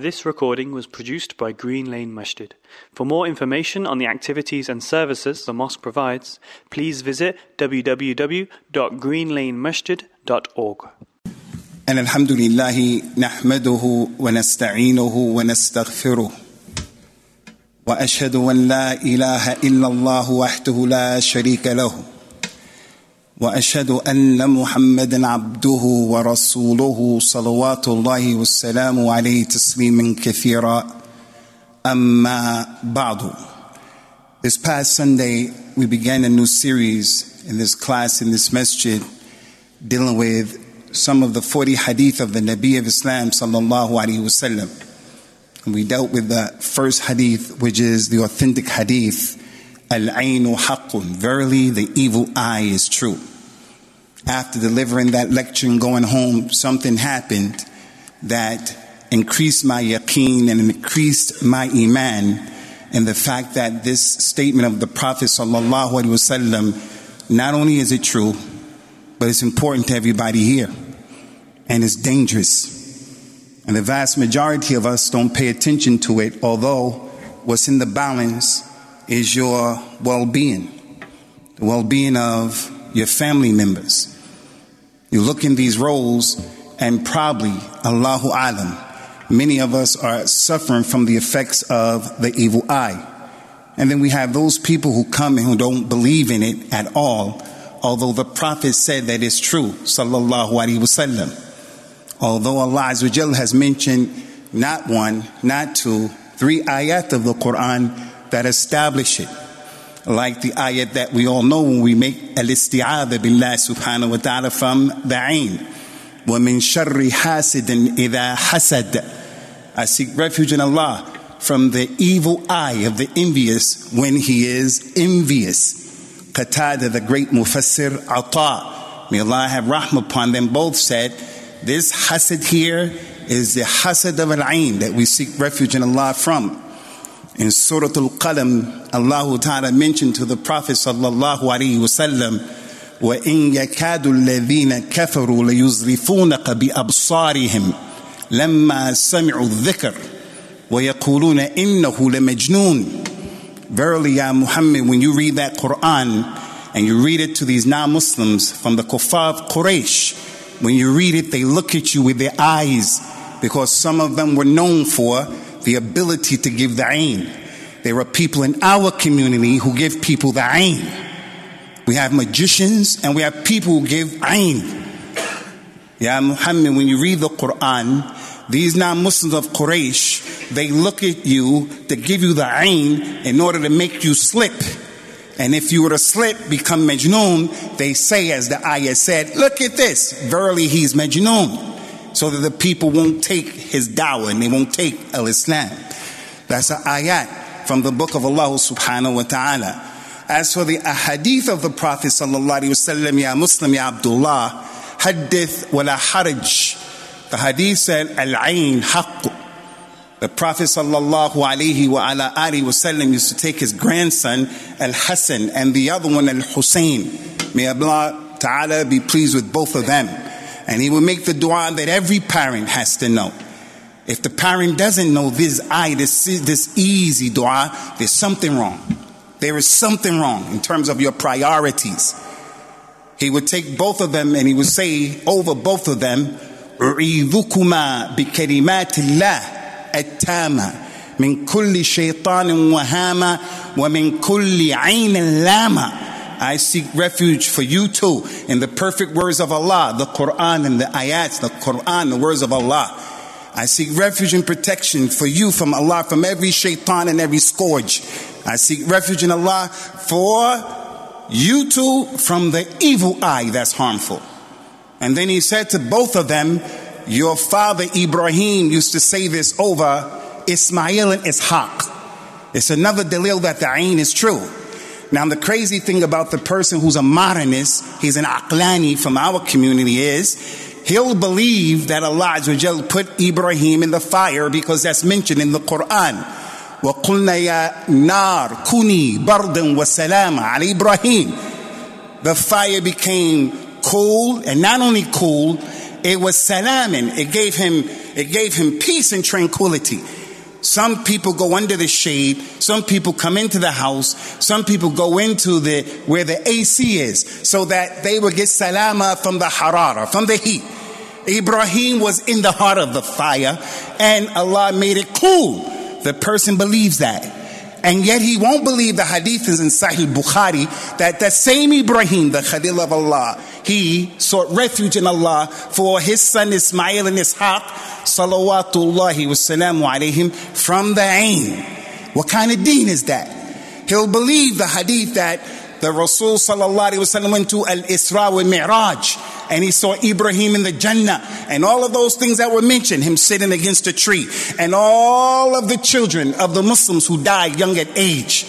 This recording was produced by Green Lane Masjid. For more information on the activities and services the mosque provides, please visit www.greenlanemasjid.org. And alhamdulillah, nahmaduhu wa nasta'inuhu wa nastaghfiruh. واشهد ان لا اله الا الله وحده لا شريك له وأشهد أن محمدا عبده ورسوله صلوات الله والسلام عليه تسليما كثيرا أما بعد This past Sunday we began a new series in this class in this masjid dealing with some of the 40 hadith of the Nabi of Islam sallallahu alaihi wasallam. And we dealt with the first hadith, which is the authentic hadith, Al-Ainu haqqun. Verily, the evil eye is true. After delivering that lecture and going home, something happened that increased my yaqeen and increased my iman and the fact that this statement of the Prophet sallallahu alaihi wasallam, not only is it true, but it's important to everybody here. And it's dangerous. And the vast majority of us don't pay attention to it, although what's in the balance is your well being, the well being of your family members. You look in these roles, and probably, Allahu Alam, many of us are suffering from the effects of the evil eye. And then we have those people who come and who don't believe in it at all although the Prophet said that it's true, sallallahu alaihi wasallam. Although Allah has mentioned not one, not two, three ayat of the Quran that establish it Like the ayat that we all know when we make al-isti'adha billah subhanahu wa ta'ala from the ain. وَمِن شَرِّ حَاسِدٍ إِذَا حَسَدَ I seek refuge in Allah from the evil eye of the envious when he is envious. Qatada, the great Mufassir, Ata, may Allah have rahmah upon them, both said, this hasad here is the hasad of al-ain that we seek refuge in Allah from. In Surah Al-Qalam, Allah Ta'ala mentioned to the Prophet sallallahu alaihi wasallam, وَإِن يَكَادُ الَّذِينَ كَفَرُوا لَيُزْرِفُونَكَ بِأَبْصَارِهِمْ لَمَّا سَمِعُوا الذِّكْرَ وَيَقُولُونَ إِنَّهُ لَمَجْنُونَ Verily, Ya Muhammad, when you read that Quran and you read it to these non Muslims from the Kuffar of Quraysh, when you read it, they look at you with their eyes because some of them were known for the ability to give the ain. There are people in our community who give people the ain. We have magicians and we have people who give ain. Ya Muhammad, when you read the Quran, these non Muslims of Quraysh, they look at you to give you the ain in order to make you slip. And if you were to slip, become Majnoon, they say, as the ayah said, look at this. Verily, he's Majnoon. So that the people won't take his dawah and they won't take al Islam. That's an ayat from the book of Allah subhanahu wa ta'ala. As for the ahadith of the Prophet sallallahu alayhi wa sallam, Ya Muslim, Ya Abdullah, hadith wala haraj. The hadith said, Al-Ain haqq. The Prophet sallallahu alaihi wa ala alihi wasallam used to take his grandson Al-Hassan and the other one Al-Hussein. May Allah Ta'ala be pleased with both of them. And he would make the dua that every parent has to know. If the parent doesn't know this I, this, this easy dua, there's something wrong. There is something wrong in terms of your priorities. He would take both of them and he would say over both of them, أعيذكما بكلمات الله التامة من كل شيطان وهامة ومن كل عين لامة I seek refuge for you too in the perfect words of Allah, the Quran and the ayats, the Quran, the words of Allah. I seek refuge and protection for you from Allah, from every shaitan and every scourge. I seek refuge in Allah for you too from the evil eye that's harmful. And then he said to both of them, Your father Ibrahim used to say this over Ismail and Ishaq. It's another delil that the ain is true. Now, the crazy thing about the person who's a modernist, he's an aqlani from our community, is he'll believe that Allah Azza put Ibrahim in the fire because that's mentioned in the Quran. وقلنا يا نار كوني بردا وسلاما على إبراهيم. The fire became cool, and not only cool, it was salamin. It gave him It gave him peace and tranquility. Some people go under the shade. Some people come into the house. Some people go into the where the AC is so that they will get salama from the harara, from the heat. Ibrahim was in the heart of the fire and Allah made it cool. The person believes that. And yet he won't believe the hadith is in Sahih Bukhari that that same Ibrahim, the Khalil of Allah, he sought refuge in Allah for his son Ismail and Ishaq, salawatullahi wasalamu alayhim, from the Ain. What kind of deen is that? He'll believe the hadith that the Rasul sallallahu wasallam went to Al-Isra wa Mi'raj and he saw Ibrahim in the Jannah and all of those things that were mentioned, him sitting against a tree and all of the children of the Muslims who died young at age.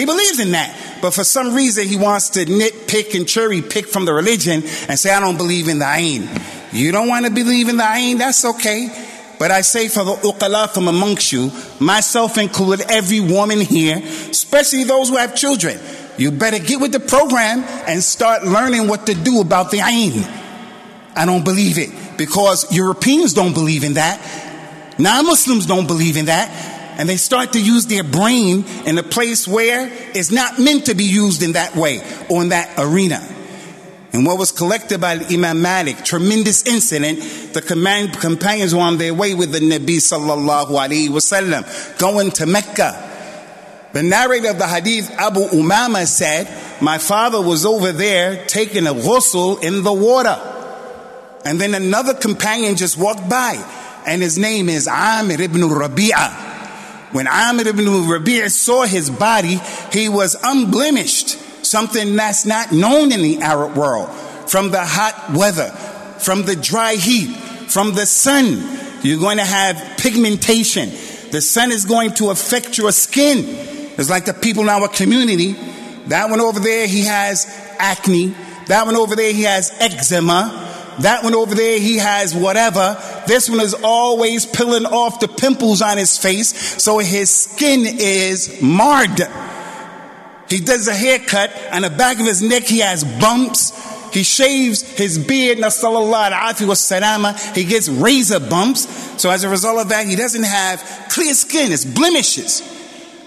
He believes in that, but for some reason he wants to nitpick and cherry pick from the religion and say, I don't believe in the Ain. You don't want to believe in the Ain, that's okay. But I say for the uqala from amongst you, myself included, every woman here, especially those who have children, you better get with the program and start learning what to do about the ayn. I don't believe it because Europeans don't believe in that. Non Muslims don't believe in that. And they start to use their brain in a place where it's not meant to be used in that way or in that arena. And what was collected by Imam Malik, tremendous incident. The command, companions were on their way with the Nabi sallallahu alaihi wasallam, going to Mecca. The narrator of the hadith, Abu Umama, said, My father was over there taking a ghusl in the water. And then another companion just walked by, and his name is Amir ibn Rabi'ah. When Amir ibn Rabi'ah saw his body, he was unblemished something that's not known in the Arab world. From the hot weather, from the dry heat, from the sun, you're going to have pigmentation. The sun is going to affect your skin. It's like the people in our community. That one over there, he has acne. That one over there, he has eczema. That one over there, he has whatever. This one is always peeling off the pimples on his face, so his skin is marred. He does a haircut, on the back of his neck he has bumps. He shaves his beard, nasallallahu alaihi wasallam. He gets razor bumps. So as a result of that, he doesn't have clear skin. It's blemishes.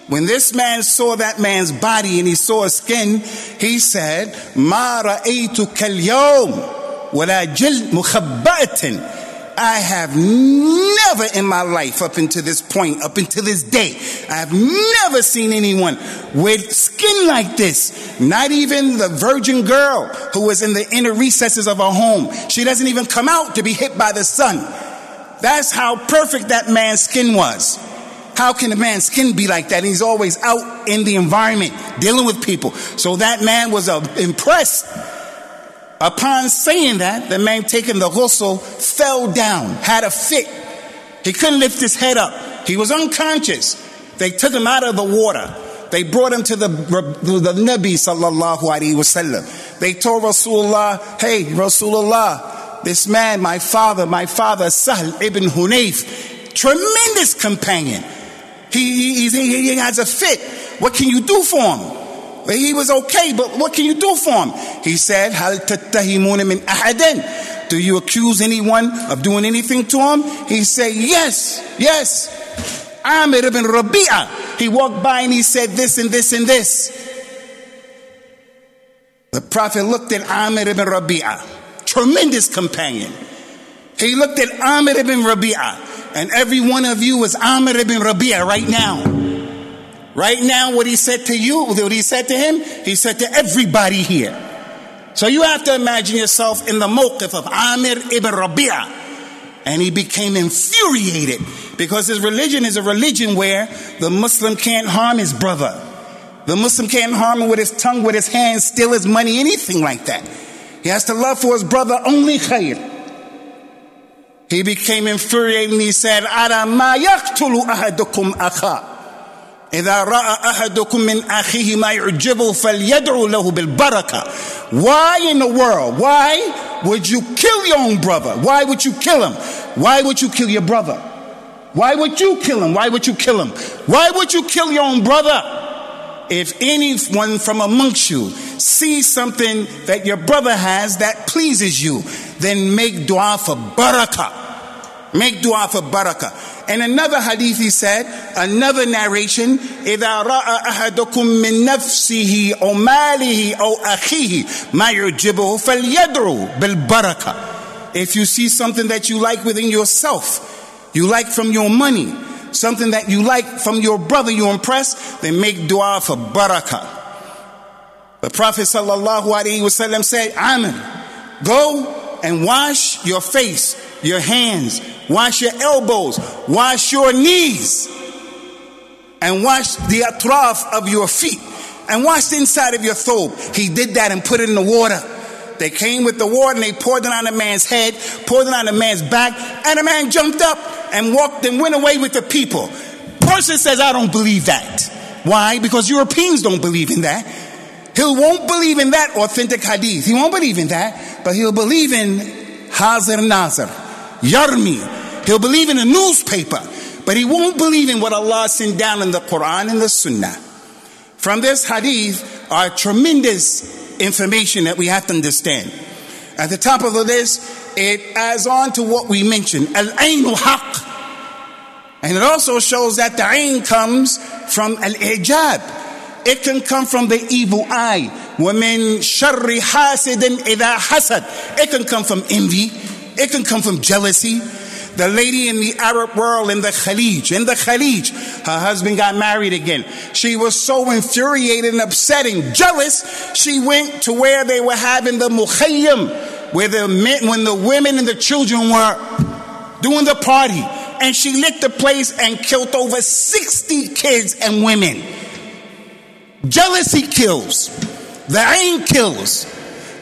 When this man saw that man's body and he saw his skin, he said, "Ma ra'aytu kal yawm wala jil mukhabba'atin." I have never in my life, up until this point, up until this day, I have never seen anyone with skin like this. Not even the virgin girl who was in the inner recesses of her home. She doesn't even come out to be hit by the sun. That's how perfect that man's skin was. How can a man's skin be like that? He's always out in the environment, dealing with people. So that man was uh, impressed Upon saying that, the man taking the ghusl fell down, had a fit. He couldn't lift his head up. He was unconscious. They took him out of the water. They brought him to the, the Nabi sallallahu alaihi wasallam. They told Rasulullah, hey, Rasulullah, this man, my father, my father, Sahl ibn Hunayf, tremendous companion. He, he, he, has a fit. What can you do for him? He was okay, but what can you do for him? He said, Hal min ahadin. Do you accuse anyone of doing anything to him? He said, Yes, yes. Amir ibn Rabi'ah. He walked by and he said this and this and this. The Prophet looked at Amir ibn Rabi'ah, tremendous companion. He looked at Amir ibn Rabi'ah, and every one of you is Amir ibn Rabi'ah right now. Right now, what he said to you, what he said to him, he said to everybody here. So you have to imagine yourself in the mawqif of Amir ibn Rabi'ah. And he became infuriated because his religion is a religion where the Muslim can't harm his brother. The Muslim can't harm him with his tongue, with his hands, steal his money, anything like that. He has to love for his brother only khair. He became infuriated and he said. إذا رأى أحدكم من أخيه ما يعجبه فليدعو له بالبركة Why in the world? Why would you kill your own brother? Why would you kill him? Why would you kill your brother? Why would you kill him? Why would you kill him? Why would you kill your own brother? If anyone from amongst you sees something that your brother has that pleases you, then make dua for barakah. Make dua for barakah. And another hadith he said, another narration, إذا رأى أحدكم من نفسه أو ماله أو أخيه ما يعجبه فليدعو بالبركة. If you see something that you like within yourself, you like from your money, something that you like from your brother you impress, then make dua for barakah. The Prophet sallallahu alaihi wasallam said, Amir, go and wash your face, your hands, wash your elbows, wash your knees, and wash the atraf of your feet, and wash the inside of your thobe. He did that and put it in the water. They came with the water and they poured it on the man's head, poured it on the man's back, and the man jumped up and walked and went away with the people. Person says, I don't believe that. Why? Because Europeans don't believe in that. He won't believe in that authentic hadith. He won't believe in that, but he'll believe in Hazir Nazar, Yarmi. He'll believe in a newspaper, but he won't believe in what Allah sent down in the Quran and the Sunnah. From this hadith are tremendous information that we have to understand. At the top of the list, it adds on to what we mentioned, al-ainu haq. And it also shows that the ain comes from al-ijab. It can come from the evil eye. وَمِن شَرِّ حَاسِدٍ إِذَا حَسَدٍ It can come from envy. It can come from jealousy. The lady in the Arab world in the Khalij, in the Khalij, her husband got married again. She was so infuriated and upsetting, jealous, she went to where they were having the mukhayyam, where the men, when the women and the children were doing the party. And she lit the place and killed over 60 kids and women. Jealousy kills. The ain kills.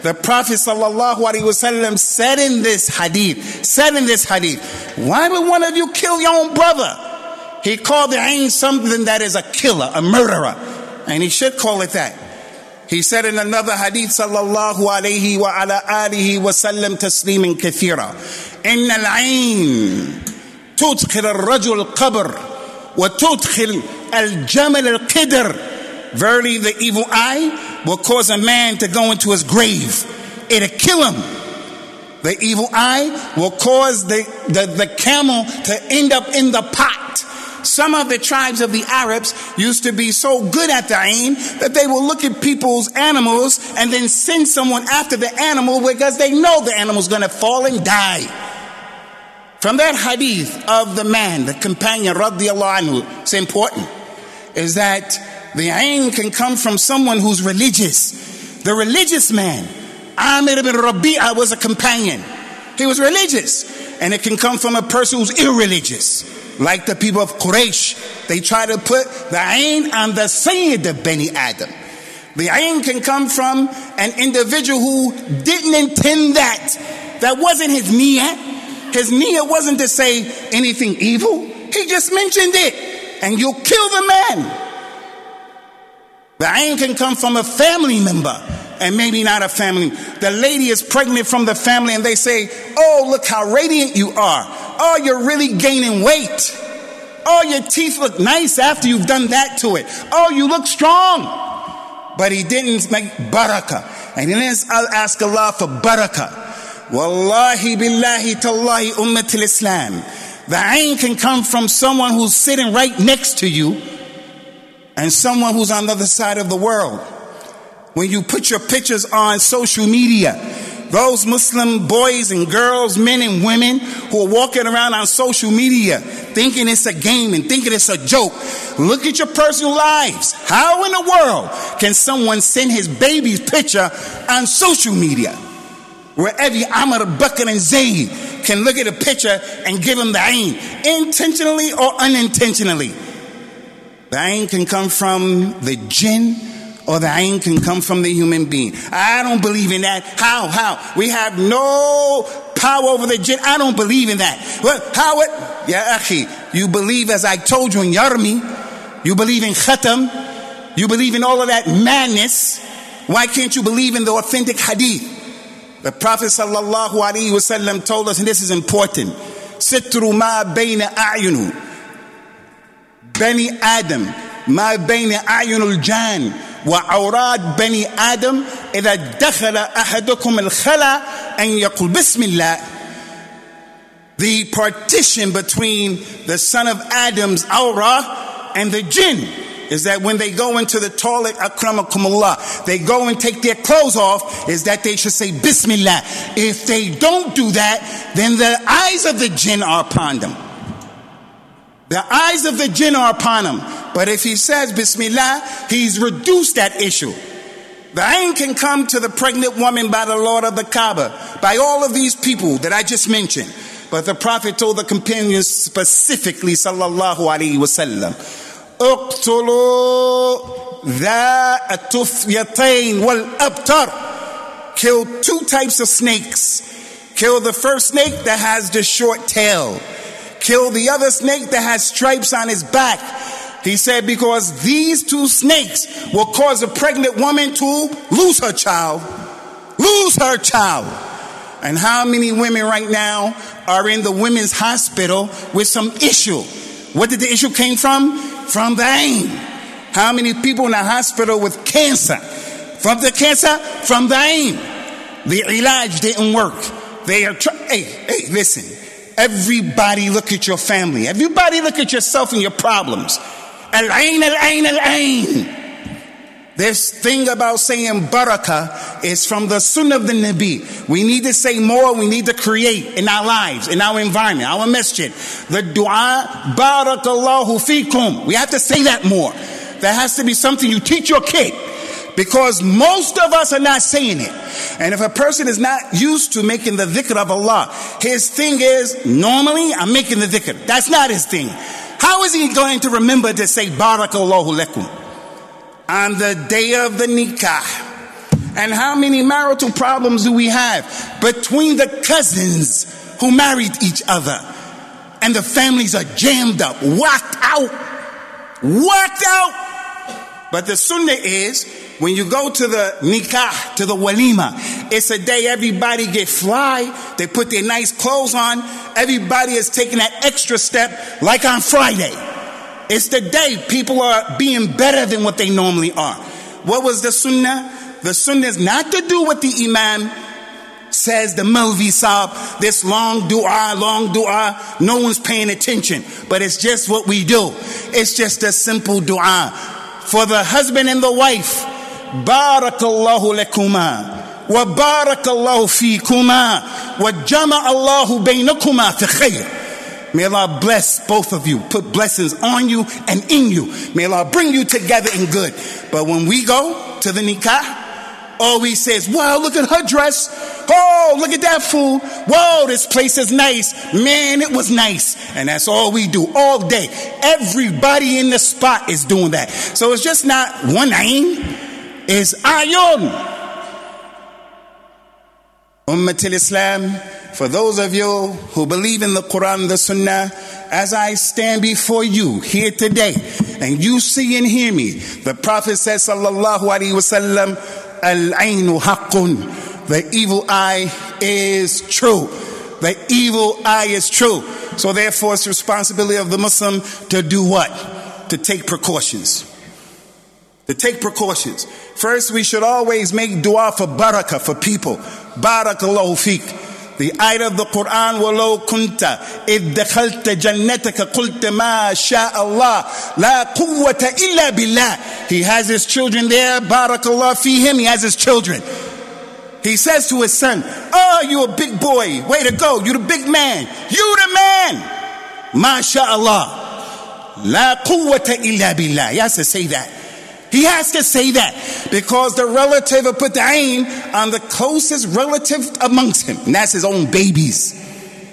The Prophet ﷺ said in this hadith, said in this hadith, why would one of you kill your own brother? He called the ain something that is a killer, a murderer. And he should call it that. He said in another hadith, sallallahu alayhi wa ala alihi wa sallam taslimin kathira. إن العين تدخل الرجل القبر وتدخل الجمل القدر Verily, the evil eye will cause a man to go into his grave. It'll kill him. The evil eye will cause the, the, the camel to end up in the pot. Some of the tribes of the Arabs used to be so good at the ain that they will look at people's animals and then send someone after the animal because they know the animal's going to fall and die. From that hadith of the man, the companion, radiallahu anhu, it's important, is that the ain can come from someone who's religious. The religious man, Amir ibn Rabi'a was a companion. He was religious. And it can come from a person who's irreligious. Like the people of Quraysh. They try to put the ain on the Sayyid of Bani Adam. The ain can come from an individual who didn't intend that. That wasn't his niyyah. His niyyah wasn't to say anything evil. He just mentioned it. And you'll kill the man. The ain can come from a family member and maybe not a family. The lady is pregnant from the family and they say, Oh, look how radiant you are. Oh, you're really gaining weight. Oh, your teeth look nice after you've done that to it. Oh, you look strong. But he didn't make barakah. And he didn't ask Allah for barakah. Wallahi billahi tallahi ummat islam The ain can come from someone who's sitting right next to you and someone who's on the other side of the world. When you put your pictures on social media, those Muslim boys and girls, men and women who are walking around on social media thinking it's a game and thinking it's a joke. Look at your personal lives. How in the world can someone send his baby's picture on social media? Where every Amr, Bakr, and Zayd can look at a picture and give him the ain, intentionally or unintentionally. The ain can come from the jinn or the ain can come from the human being. I don't believe in that. How? How? We have no power over the jinn. I don't believe in that. Well, how it? Yeah, akhi, you believe as I told you in Yarmi, you believe in khatam, you believe in all of that madness. Why can't you believe in the authentic hadith? The Prophet sallallahu alaihi wasallam told us, and this is important, sitru ma bayna a'yunu بني آدم ما بين أعين الجان وعورات بني آدم إذا دخل أحدكم الخلا أن يقول بسم الله the partition between the son of Adam's aura and the jinn is that when they go into the toilet, akramakumullah, they go and take their clothes off, is that they should say Bismillah. If they don't do that, then the eyes of the jinn are upon them. The eyes of the jinn are upon him. But if he says Bismillah, he's reduced that issue. The ain can come to the pregnant woman by the Lord of the Kaaba, by all of these people that I just mentioned. But the Prophet told the companions specifically, sallallahu alaihi wasallam, اقتلوا ذا التفيتين والأبتر Kill two types of snakes. Kill the first snake that has the short tail. Kill the other snake that has stripes on his back. He said, because these two snakes will cause a pregnant woman to lose her child. Lose her child. And how many women right now are in the women's hospital with some issue? What did the issue came from? From the ain. How many people in the hospital with cancer? From the cancer? From the ain. The ilaj didn't work. They are trying. Hey, hey, listen. Everybody look at your family. Everybody look at yourself and your problems. Al-ain, al-ain, al-ain. This thing about saying barakah is from the sunnah of the Nabi. We need to say more, we need to create in our lives, in our environment, our masjid. The dua, barakallahu fikum. We have to say that more. That has to be something you teach your kid. Because most of us are not saying it. And if a person is not used to making the dhikr of Allah, his thing is, normally I'm making the dhikr. That's not his thing. How is he going to remember to say barakallahu lakum? on the day of the nikah. And how many marital problems do we have between the cousins who married each other? And the families are jammed up, whacked out, whacked out. But the sunnah is when you go to the nikah, to the walima, it's a day everybody get fly. They put their nice clothes on. Everybody is taking that extra step like on Friday. It's the day people are being better than what they normally are. What was the sunnah? The sunnah is not to do what the imam says, the Malvi Saab, this long dua, long dua, no one's paying attention. But it's just what we do. It's just a simple dua. For the husband and the wife, Barakallahu lakuma, wa barakallahu fikuma, wa jama Allahu baynakuma fi khayr. May Allah bless both of you, put blessings on you and in you. May Allah bring you together in good. But when we go to the nikah, all we say is, wow, look at her dress. Oh, look at that food. Whoa, this place is nice. Man, it was nice. And that's all we do all day. Everybody in the spot is doing that. So it's just not one name, it's ayun. Ummatul Islam for those of you who believe in the Quran, the Sunnah, as I stand before you here today, and you see and hear me, the Prophet says, Sallallahu Alaihi Wasallam, Al Ainu Haqqun. The evil eye is true. The evil eye is true. So therefore, it's the responsibility of the Muslim to do what? To take precautions To take precautions. First, we should always make dua for barakah for people. Barakallahu fiqh. The ayah of the Quran, وَلَوْ كُنْتَ إِذْ دَخَلْتَ جَنَّتَكَ قُلْتَ مَا شَاءَ اللَّهِ لَا قُوَّةَ إِلَّا بِاللَّهِ He has his children there, barakallah him. he has his children. He says to his son, Oh, you a big boy. Way to go. You the big man. You the man. MashaAllah. La quwwata illa billah. He has to say that. He has to say that because the relative will put the ain on the closest relative amongst him, and that's his own babies.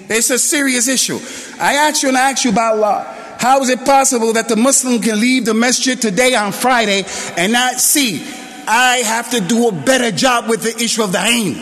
It's a serious issue. I ask you and I ask you by Allah. How is it possible that the Muslim can leave the masjid today on Friday and not see? I have to do a better job with the issue of the ain.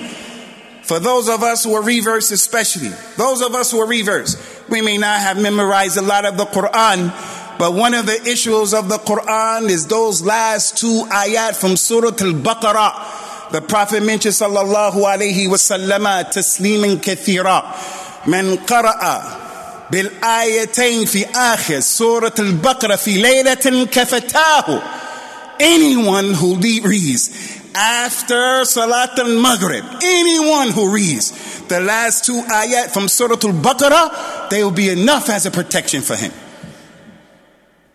For those of us who are reverse, especially, those of us who are reverse, we may not have memorized a lot of the Quran, but one of the issues of the Quran is those last two ayat from Surah Al-Baqarah. The Prophet mentioned sallallahu alayhi wasallam tasliman kathira. Man qara'a ayatain fi akhir Surah Al-Baqarah fi laylatin kafatahu. Anyone who reads after Salat al-Maghrib, anyone who reads the last two ayat from Surah Al-Baqarah, they will be enough as a protection for him.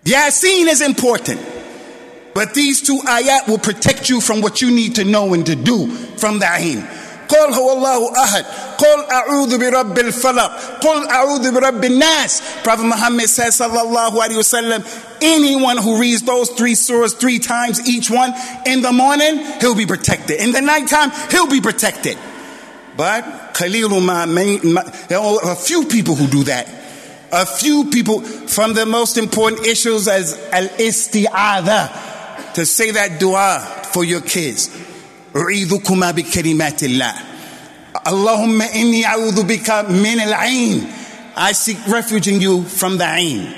Yasin is important. But these two ayat will protect you from what you need to know and to do from the ain. قل هو الله أحد قل أعوذ برب الفلق قل أعوذ برب الناس Prophet Muhammad says sallallahu alaihi wasallam anyone who reads those three surahs three times each one in the morning he'll be protected in the nighttime he'll be protected but Khaliluma, there are a few people who do that a few people from the most important issues as al-isti'adha to say that dua for your kids. أعيذكما بكلمات الله اللهم إني أعوذ بك من العين I seek refuge in you from the عين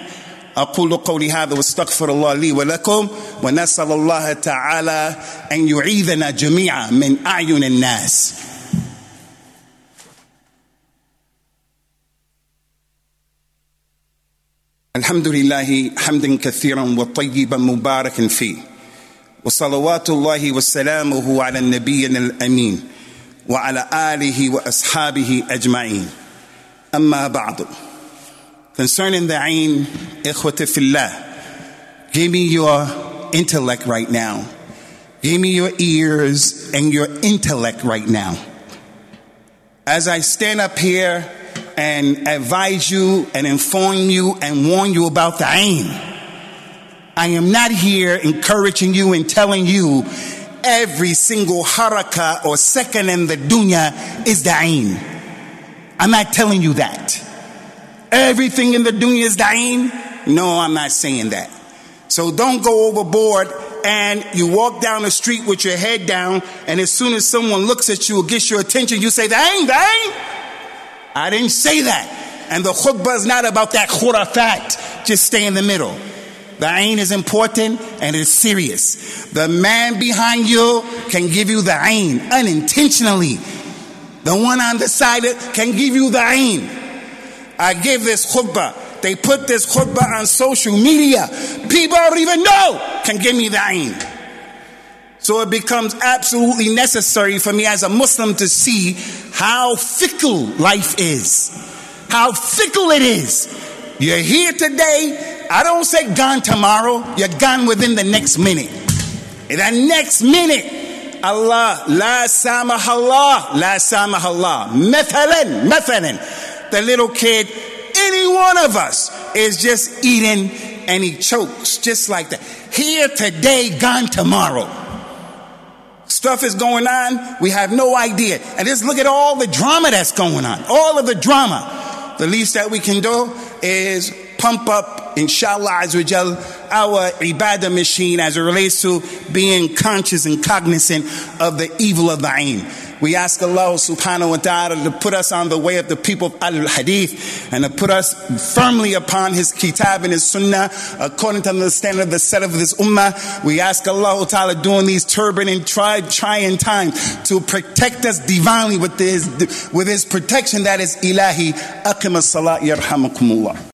أقول قولي هذا واستغفر الله لي ولكم ونسأل الله تعالى أن يعيذنا جميعا من أعين الناس الحمد لله حمدا كثيرا وطيبا مباركا فيه وصلوات الله وسلامه على النبي الامين وعلى اله واصحابه اجمعين اما بعد concerning the ain ikhwata fillah give me your intellect right now give me your ears and your intellect right now as i stand up here and advise you and inform you and warn you about the ain I am not here encouraging you and telling you every single haraka or second in the dunya is da'in. I'm not telling you that. Everything in the dunya is da'in. No, I'm not saying that. So don't go overboard and you walk down the street with your head down, and as soon as someone looks at you or gets your attention, you say, Da'in, da'in. I didn't say that. And the khutbah is not about that khurafat. Just stay in the middle. The ain is important and it's serious. The man behind you can give you the ain unintentionally. The one on the side can give you the ain. I give this khutbah. They put this khutbah on social media. People I don't even know can give me the ain. So it becomes absolutely necessary for me as a Muslim to see how fickle life is. How fickle it is. You're here today, I don't say gone tomorrow, you're gone within the next minute. In the next minute, Allah, la samahallah, la samahallah. Methalan, methalan. The little kid, any one of us is just eating and he chokes just like that. Here today, gone tomorrow. Stuff is going on, we have no idea. And just look at all the drama that's going on. All of the drama. The least that we can do is pump up, inshallah, azawajal, our ibadah machine as it relates to being conscious and cognizant of the evil of the ain. We ask Allah subhanahu wa ta'ala to put us on the way of the people of Al Hadith and to put us firmly upon His kitab and His sunnah according to the understanding of the set of this ummah. We ask Allah ta'ala during these turbulent and try, trying times to protect us divinely with His, with his protection that is ilahi. Aqim as-salat yarhamakumullah.